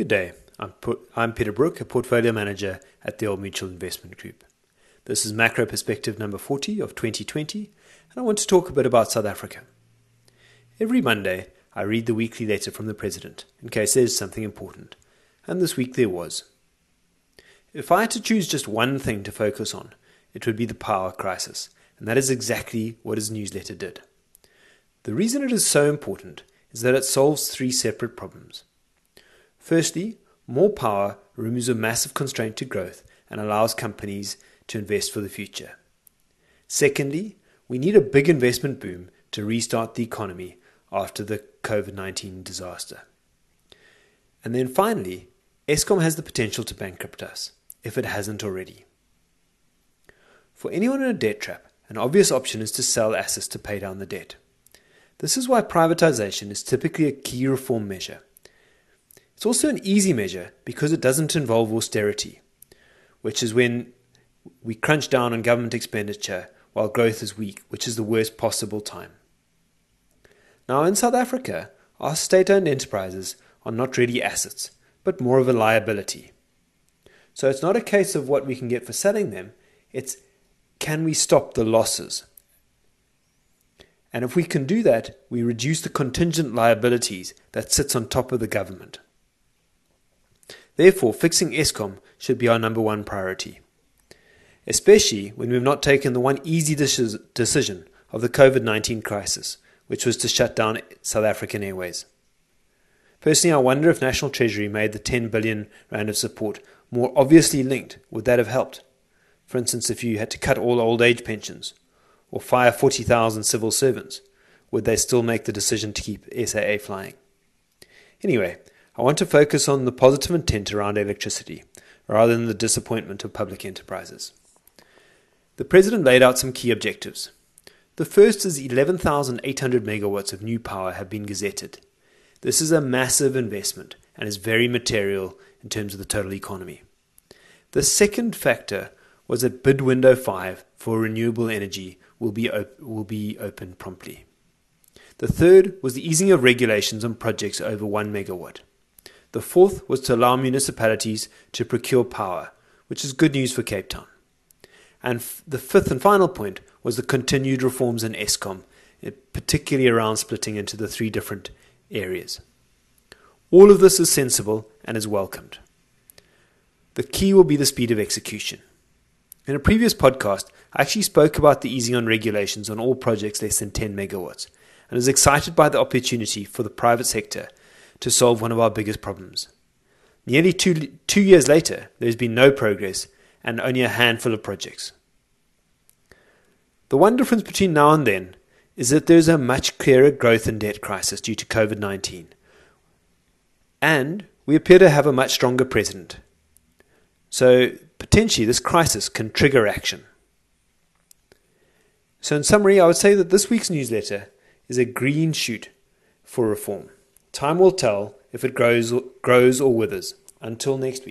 Good day. I'm, I'm Peter Brooke, a portfolio manager at the Old Mutual Investment Group. This is Macro Perspective number 40 of 2020, and I want to talk a bit about South Africa. Every Monday, I read the weekly letter from the President in case there's something important, and this week there was. If I had to choose just one thing to focus on, it would be the power crisis, and that is exactly what his newsletter did. The reason it is so important is that it solves three separate problems. Firstly, more power removes a massive constraint to growth and allows companies to invest for the future. Secondly, we need a big investment boom to restart the economy after the COVID 19 disaster. And then finally, Eskom has the potential to bankrupt us if it hasn't already. For anyone in a debt trap, an obvious option is to sell assets to pay down the debt. This is why privatization is typically a key reform measure. It's also an easy measure because it doesn't involve austerity, which is when we crunch down on government expenditure while growth is weak, which is the worst possible time. Now, in South Africa, our state owned enterprises are not really assets, but more of a liability. So it's not a case of what we can get for selling them, it's can we stop the losses? And if we can do that, we reduce the contingent liabilities that sits on top of the government. Therefore, fixing Eskom should be our number one priority, especially when we've not taken the one easy decision of the COVID 19 crisis, which was to shut down South African Airways. Personally, I wonder if National Treasury made the 10 billion rand of support more obviously linked, would that have helped? For instance, if you had to cut all old age pensions or fire 40,000 civil servants, would they still make the decision to keep SAA flying? Anyway, I want to focus on the positive intent around electricity rather than the disappointment of public enterprises. The President laid out some key objectives. The first is 11,800 megawatts of new power have been gazetted. This is a massive investment and is very material in terms of the total economy. The second factor was that bid window 5 for renewable energy will be, op- will be open promptly. The third was the easing of regulations on projects over 1 megawatt. The fourth was to allow municipalities to procure power, which is good news for Cape Town. And f- the fifth and final point was the continued reforms in Eskom, eh, particularly around splitting into the three different areas. All of this is sensible and is welcomed. The key will be the speed of execution. In a previous podcast, I actually spoke about the easing on regulations on all projects less than 10 megawatts and was excited by the opportunity for the private sector to solve one of our biggest problems. Nearly two, two years later, there's been no progress and only a handful of projects. The one difference between now and then is that there's a much clearer growth and debt crisis due to COVID 19. And we appear to have a much stronger president. So, potentially, this crisis can trigger action. So, in summary, I would say that this week's newsletter is a green shoot for reform. Time will tell if it grows, grows or withers. Until next week.